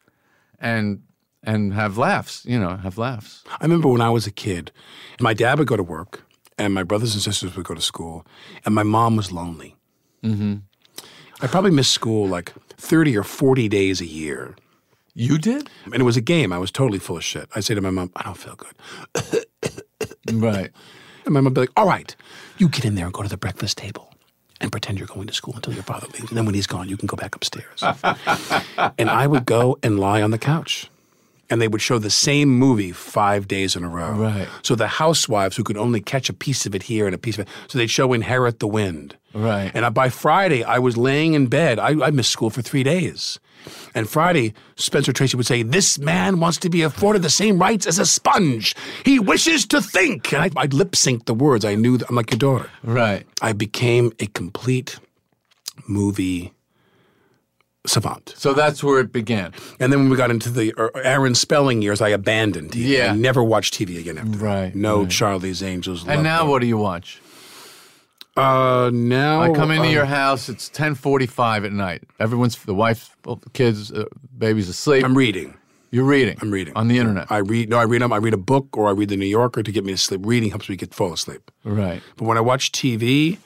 and and have laughs. You know, have laughs. I remember when I was a kid, my dad would go to work, and my brothers and sisters would go to school, and my mom was lonely. Mm-hmm. I probably missed school like 30 or 40 days a year. You did? And it was a game. I was totally full of shit. I say to my mom, I don't feel good. right. And my mom would be like, all right, you get in there and go to the breakfast table and pretend you're going to school until your father leaves. And then when he's gone, you can go back upstairs. and I would go and lie on the couch. And they would show the same movie five days in a row. Right. So the housewives who could only catch a piece of it here and a piece of it, so they'd show Inherit the Wind. Right. And I, by Friday, I was laying in bed. I, I missed school for three days. And Friday, Spencer Tracy would say, This man wants to be afforded the same rights as a sponge. He wishes to think. And I, I'd lip sync the words. I knew that I'm like your daughter. Right. I became a complete movie savant. So that's where it began. And then when we got into the uh, Aaron Spelling years, I abandoned TV. Yeah. I never watched TV again after that. Right. No right. Charlie's Angels. And now what do you watch? Uh, now I come into uh, your house. It's ten forty-five at night. Everyone's the wife, well, the kids, uh, baby's asleep. I'm reading. You're reading. I'm reading on the internet. I read. No, I read. I read a book or I read the New Yorker to get me to sleep. Reading helps me get fall asleep. Right. But when I watch TV,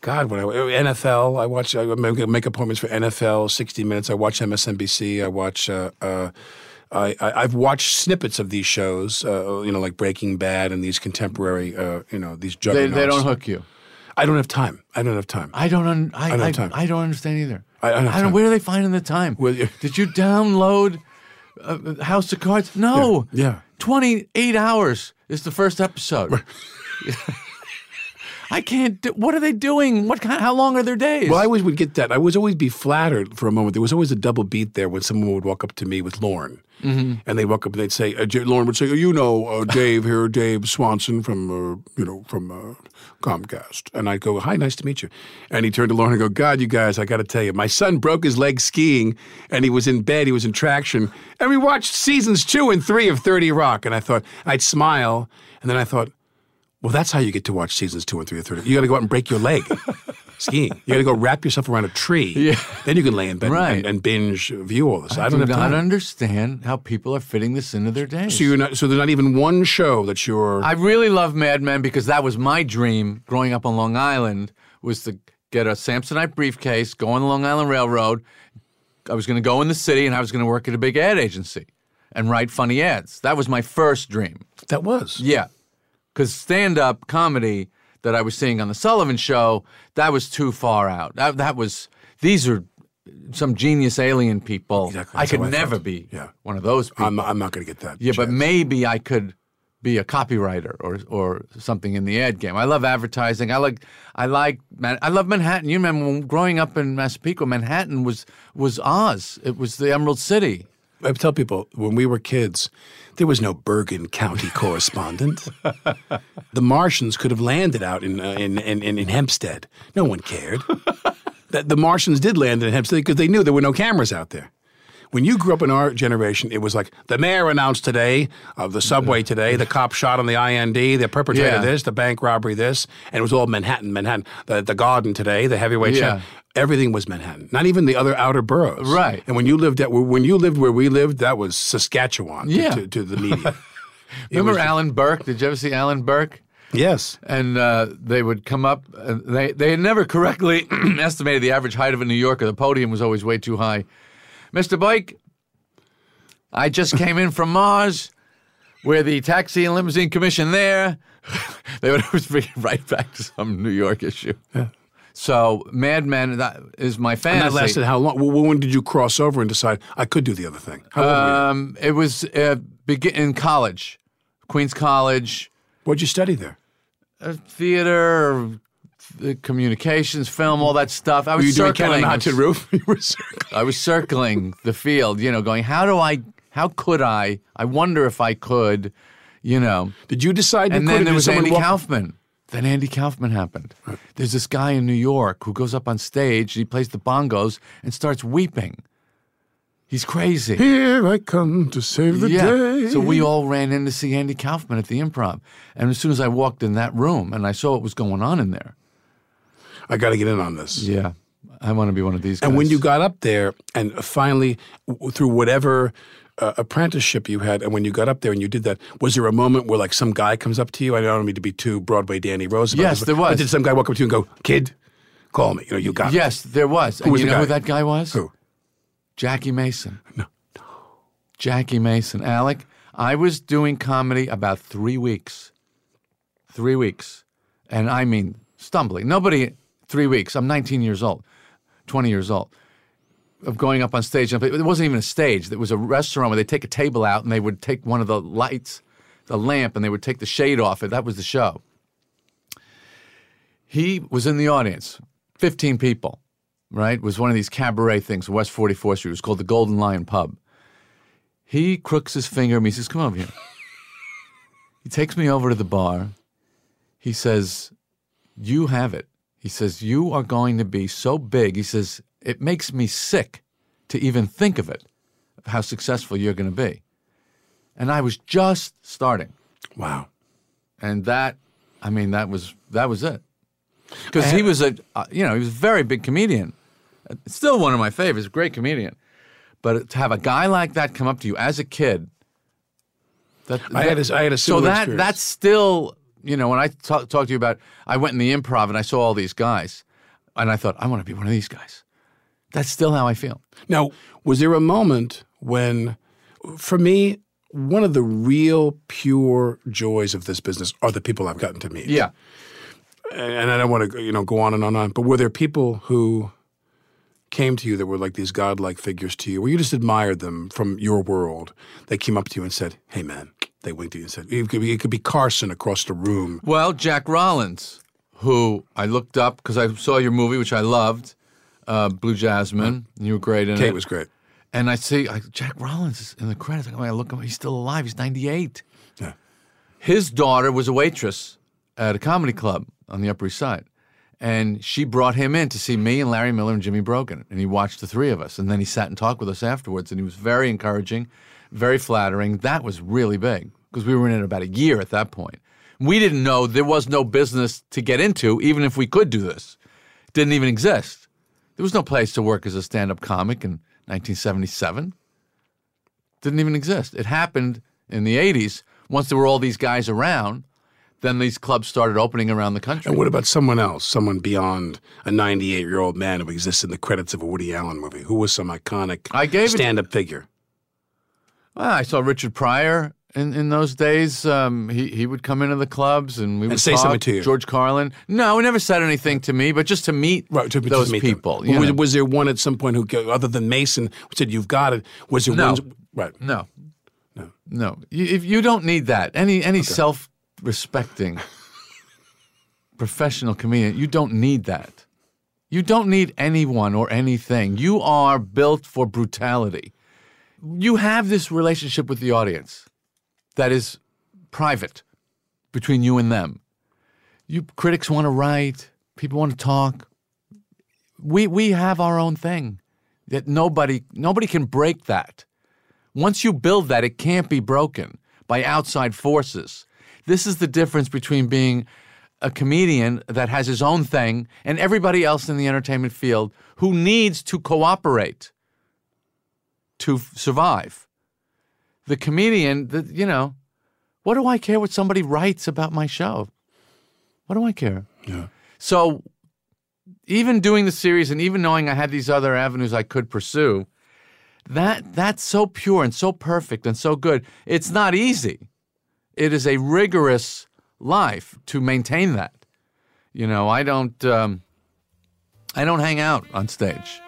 God, when I NFL, I watch. I make, appointments for NFL, 60 Minutes. I watch MSNBC. I watch. Uh, uh, I, I, I've watched snippets of these shows, uh, you know, like Breaking Bad and these contemporary, uh, you know, these juggernauts. they don't hook you. I don't have time. I don't have time. I don't. Un, I, I don't have time. I don't understand either. I- I don't have time. Where are they finding the time? Did you download uh, House of Cards? No. Yeah. Twenty-eight hours is the first episode. *laughs* I can't. Do, what are they doing? What kind? How long are their days? Well, I always would get that. I was always be flattered for a moment. There was always a double beat there when someone would walk up to me with Lorne. Mhm. And they'd walk up and they'd say, uh, J- Lorne would say, oh, you know, uh, Dave here, Dave Swanson from, uh, you know, from uh, Comcast. And I'd go, hi, nice to meet you. And he turned to Lorne and go, God, you guys, I got to tell you, my son broke his leg skiing and he was in bed, he was in traction. And we watched seasons two and three of 30 Rock. And I thought, I'd smile. And then I thought, well, that's how you get to watch seasons two and three of 30. You got to go out and break your leg. *laughs* Skiing. You got to go wrap yourself around a tree. Yeah. Then you can lay in bed Right. and, and binge view all this. I, I, don't do not understand how people are fitting this into their days. So you're not. So there's not even one show that you're. I really love Mad Men because that was my dream growing up on Long Island was to get a Samsonite briefcase, go on the Long Island Railroad. I was going to go in the city and I was going to work at a big ad agency and write funny ads. That was my first dream. That was. Yeah. Because stand up comedy that I was seeing on the Sullivan show, that was too far out. That, that was these are some genius alien people. Exactly. I That's could I never felt. be Yeah. one of those people. I'm not, I'm not going to get that. yeah, but maybe I could be a copywriter or or something in the ad game. I love advertising. I like I like man. I love Manhattan. You remember growing up in Massapequa, Manhattan was was Oz. It was the Emerald City. I tell people when we were kids, there was no Bergen County correspondent. the Martians could have landed out in, uh, in, in, in, Hempstead. No one cared. the, the Martians did land in Hempstead because they knew there were no cameras out there. When you grew up in our generation, it was like the mayor announced today of the subway today, the cop shot on the IND, the perpetrator Yeah. this, the bank robbery this, and it was all Manhattan, Manhattan. The, the garden today, the heavyweight Yeah. champ. Everything was Manhattan, not even the other outer boroughs. Right. And when you lived at when you lived where we lived, that was Saskatchewan to- Yeah. to, to the media. *laughs* Remember was- Alan Burke? Did you ever see Alan Burke? Yes. And uh, they would come up. They they had never correctly *clears throat* estimated the average height of a New Yorker. The podium was always way too high. Mr. Burke, I just came in from Mars. We're the taxi and limousine commission there. *laughs* they would always bring it right back to some New York issue. Yeah. So Mad Men that is my And that lasted how long? Well, when did you cross over and decide I could do the other thing? How old were you? Um, it was uh, begin in college, Queens College. What'd you study there? Uh, theater, uh, communications, film, all that stuff. I was Were you circling. Haunted Roof? You were circling. I was circling the field, you know, going, how do I, how could I? I wonder if I could, you know. Did you decide And then there was Andy walk- Kaufman. Then Andy Kaufman happened. There's this guy in New York who goes up on stage, and he plays the bongos and starts weeping. He's crazy. Here I come to save the yeah. day. So we all ran in to see Andy Kaufman at the improv. And as soon as I walked in that room and I saw what was going on in there, I got to get in on this. yeah, I want to be one of these guys. And when you got up there and finally, w- through whatever uh, apprenticeship you had, and when you got up there and you did that, was there a moment where like some guy comes up to you? I don't mean to be too Broadway Danny Rose. Yes, this, there was. Did some guy walk up to you and go, "Kid, call me"? You know, you got. Yes, there was. Who and was you know guy? who that guy was? Who? Jackie Mason. No. Jackie Mason. Alec, I was doing comedy about three weeks. Three weeks. And I mean, stumbling. Nobody, three weeks. I'm 19 years old, 20 years old, of going up on stage. And It wasn't even a stage. It was a restaurant where they take a table out and they would take one of the lights, the lamp, and they would take the shade off it. That was the show. He was in the audience, 15 people right? It Was one of these cabaret things, West 44th Street. It was called the Golden Lion Pub. He crooks his finger at me. He says, Come over here. he takes me over to the bar. He says, You have it. He says, You are going to be so big. He says, It makes me sick to even think of it, of how successful you're going to be. And I was just starting. Wow. And that, I mean, that was that was it. Because he was a, uh, you know, he was a very big comedian. Uh, Still one of my favorites, great comedian. But to have a guy like that come up to you as a kid, that, I had a- I had a so that experience. that's still, you know, when I talk, talk to you about, I went in the improv and I saw all these guys, and I thought I want to be one of these guys. That's still how I feel. Now, was there a moment when, for me, one of the real pure joys of this business are the people I've gotten to meet. Yeah. and I don't want to you know go on and on and on, but were there people who came to you that were like these godlike figures to you, where you just admired them from your world? They came up to you and said, "Hey, man." They winked at you and said, "It could be, it could be Carson across the room." Well, Jack Rollins, who I looked up because I saw your movie, which I loved, uh, Blue Jasmine. and You were great in it. Kate was great. And I see I, Jack Rollins is in the credits. I look him. He's still alive. He's 98. Yeah. His daughter was a waitress at a comedy club on the Upper East Side. And she brought him in to see me and Larry Miller and Jimmy Brogan. And he watched the three of us. And then he sat and talked with us afterwards. And he was very encouraging, very flattering. That was really big because we were in it about a year at that point. We didn't know there was no business to get into, even if we could do this. It didn't even exist. There was no place to work as a stand up comic in 1977. Didn't even exist. It happened in the 80s. Once there were all these guys around, then these clubs started opening around the country. And what about someone else, someone beyond a 98 year old man who exists in the credits of a Woody Allen movie? Who was some iconic it- stand up figure? Well, I saw Richard Pryor In, in those days, um, he he would come into the clubs and we would say talk. something to you. George Carlin. No, he never said anything to me, but just to meet Right, to, to those meet people. Was, was there one at some point who, other than Mason, said you've got it? Was there No. one? Right. No, no, no. You, if you don't need that, any any self-respecting *laughs* professional comedian, you don't need that. You don't need anyone or anything. You are built for brutality. You have this relationship with the audience that is private between you and them. You critics want to write, people want to talk. We we have our own thing that nobody nobody can break that. Once you build that, it can't be broken by outside forces. This is the difference between being a comedian that has his own thing and everybody else in the entertainment field who needs to cooperate to survive. The comedian, the, you know, what do I care what somebody writes about my show? What do I care? Yeah. So, even doing the series and even knowing I had these other avenues I could pursue, that that's so pure and so perfect and so good. It's not easy. It is a rigorous life to maintain that. You know, I don't um, I don't hang out on stage.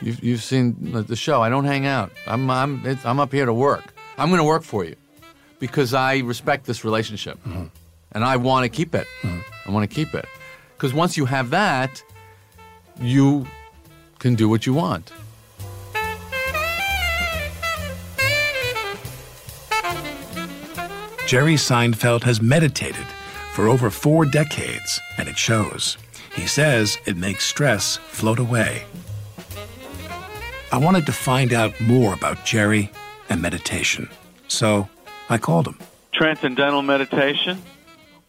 You've, you've seen the- the show. I don't hang out. I'm I'm it's, I'm up here to work. I'm going to work for you because I respect this relationship mm-hmm. and I want to keep it. Mm-hmm. I want to keep it because once you have that, you can do what you want. Jerry Seinfeld has meditated for over four decades, and it shows. He says it makes stress float away. I wanted to find out more about Jerry and meditation, so I called him. Transcendental meditation.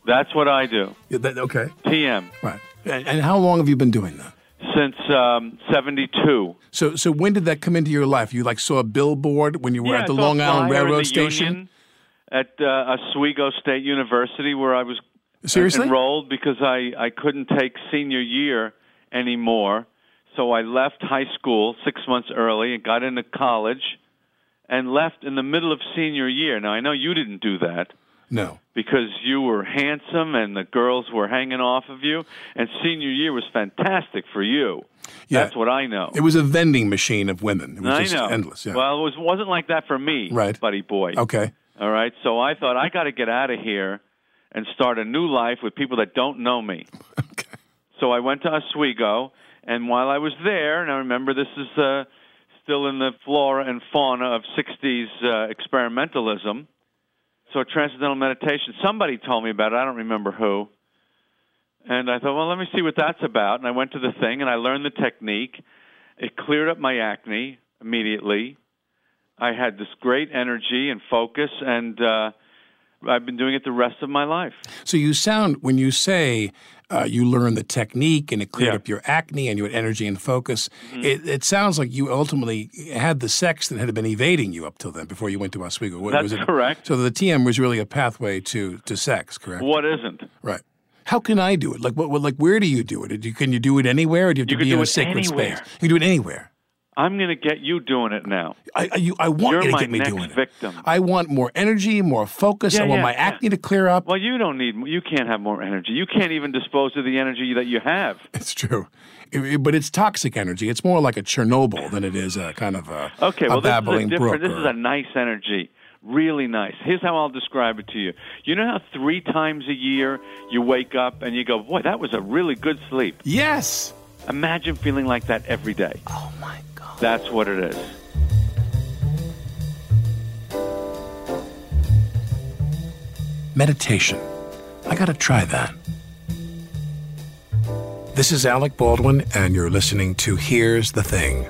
That's what I do. okay. TM. Right. And, and how long have you been doing that? Since um, 72. So, so when did that come into your life? You like saw a billboard when you were yeah, at the Long Island Railroad Station? Union At uh, Oswego State University, where I was Seriously? enrolled because I, I couldn't take senior year anymore. So I left high school six months early and got into college and left in the middle of senior year. Now, I know you didn't do that No. because you were handsome and the girls were hanging off of you, and senior year was fantastic for you. Yeah. That's what I know. It was a vending machine of women. It was I just know. endless. Yeah. Well, it was, wasn't like that for me, Right. buddy boy. okay. All right. So I thought I got to get out of here and start a new life with people that don't know me. *laughs* okay. So I went to Oswego, and while I was there, and I remember this is uh, still in the flora and fauna of '60s uh, experimentalism. So transcendental meditation. Somebody told me about it. I don't remember who. And I thought, well, let me see what that's about. And I went to the thing and I learned the technique. It cleared up my acne immediately. I had this great energy and focus, and uh, I've been doing it the rest of my life. So you sound when you say uh, you learned the technique and it cleared Yeah. up your acne and you had energy and focus. Mhm. It, it sounds like you ultimately had the sex that had been evading you up till then before you went to Oswego. Wa- That's was it, correct. So the TM was really a pathway to to sex, correct? What isn't? Right. How can I do it? Like, what, what- like, where do you do it? Do you- Can you do it anywhere, or do you have You to be in a sacred anywhere. space? You can do it anywhere. I'm going to get you doing it now. I, I, you, I want You're you to get me doing it. victim. I want more energy, more focus. Yeah, I want yeah, my yeah. acne to clear up. Well, you don't need. You can't have more energy. You can't even dispose of the energy that you have. It's true, It- it- but it's toxic energy. It's more like a Chernobyl than it is a kind of a, Okay, a well, this is a different. brook. This is a nice energy. Really nice. Here's how I'll describe it to you. You know how three times a year you wake up and you go, "Boy, that was a really good sleep." Yes. Imagine feeling like that every day. Oh my God. That's what it is. meditation. I got to try that. This is Alec Baldwin, and you're listening to Here's the Thing.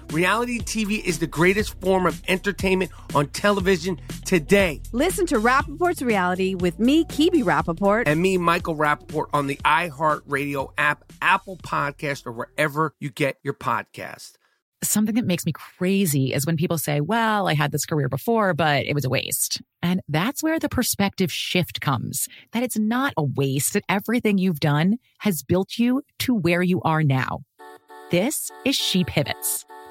Reality TV is the greatest form of entertainment on television today. Listen to Rapaport's reality with me, Kebe Rapaport. And me, Michael Rapaport, on the iHeartRadio app, Apple Podcast, or wherever you get your podcast. Something that makes me crazy is when people say, well, I had this career before, but it was a waste. And that's where the perspective shift comes that it's not a waste, that everything you've done has built you to where you are now. This is She Pivots,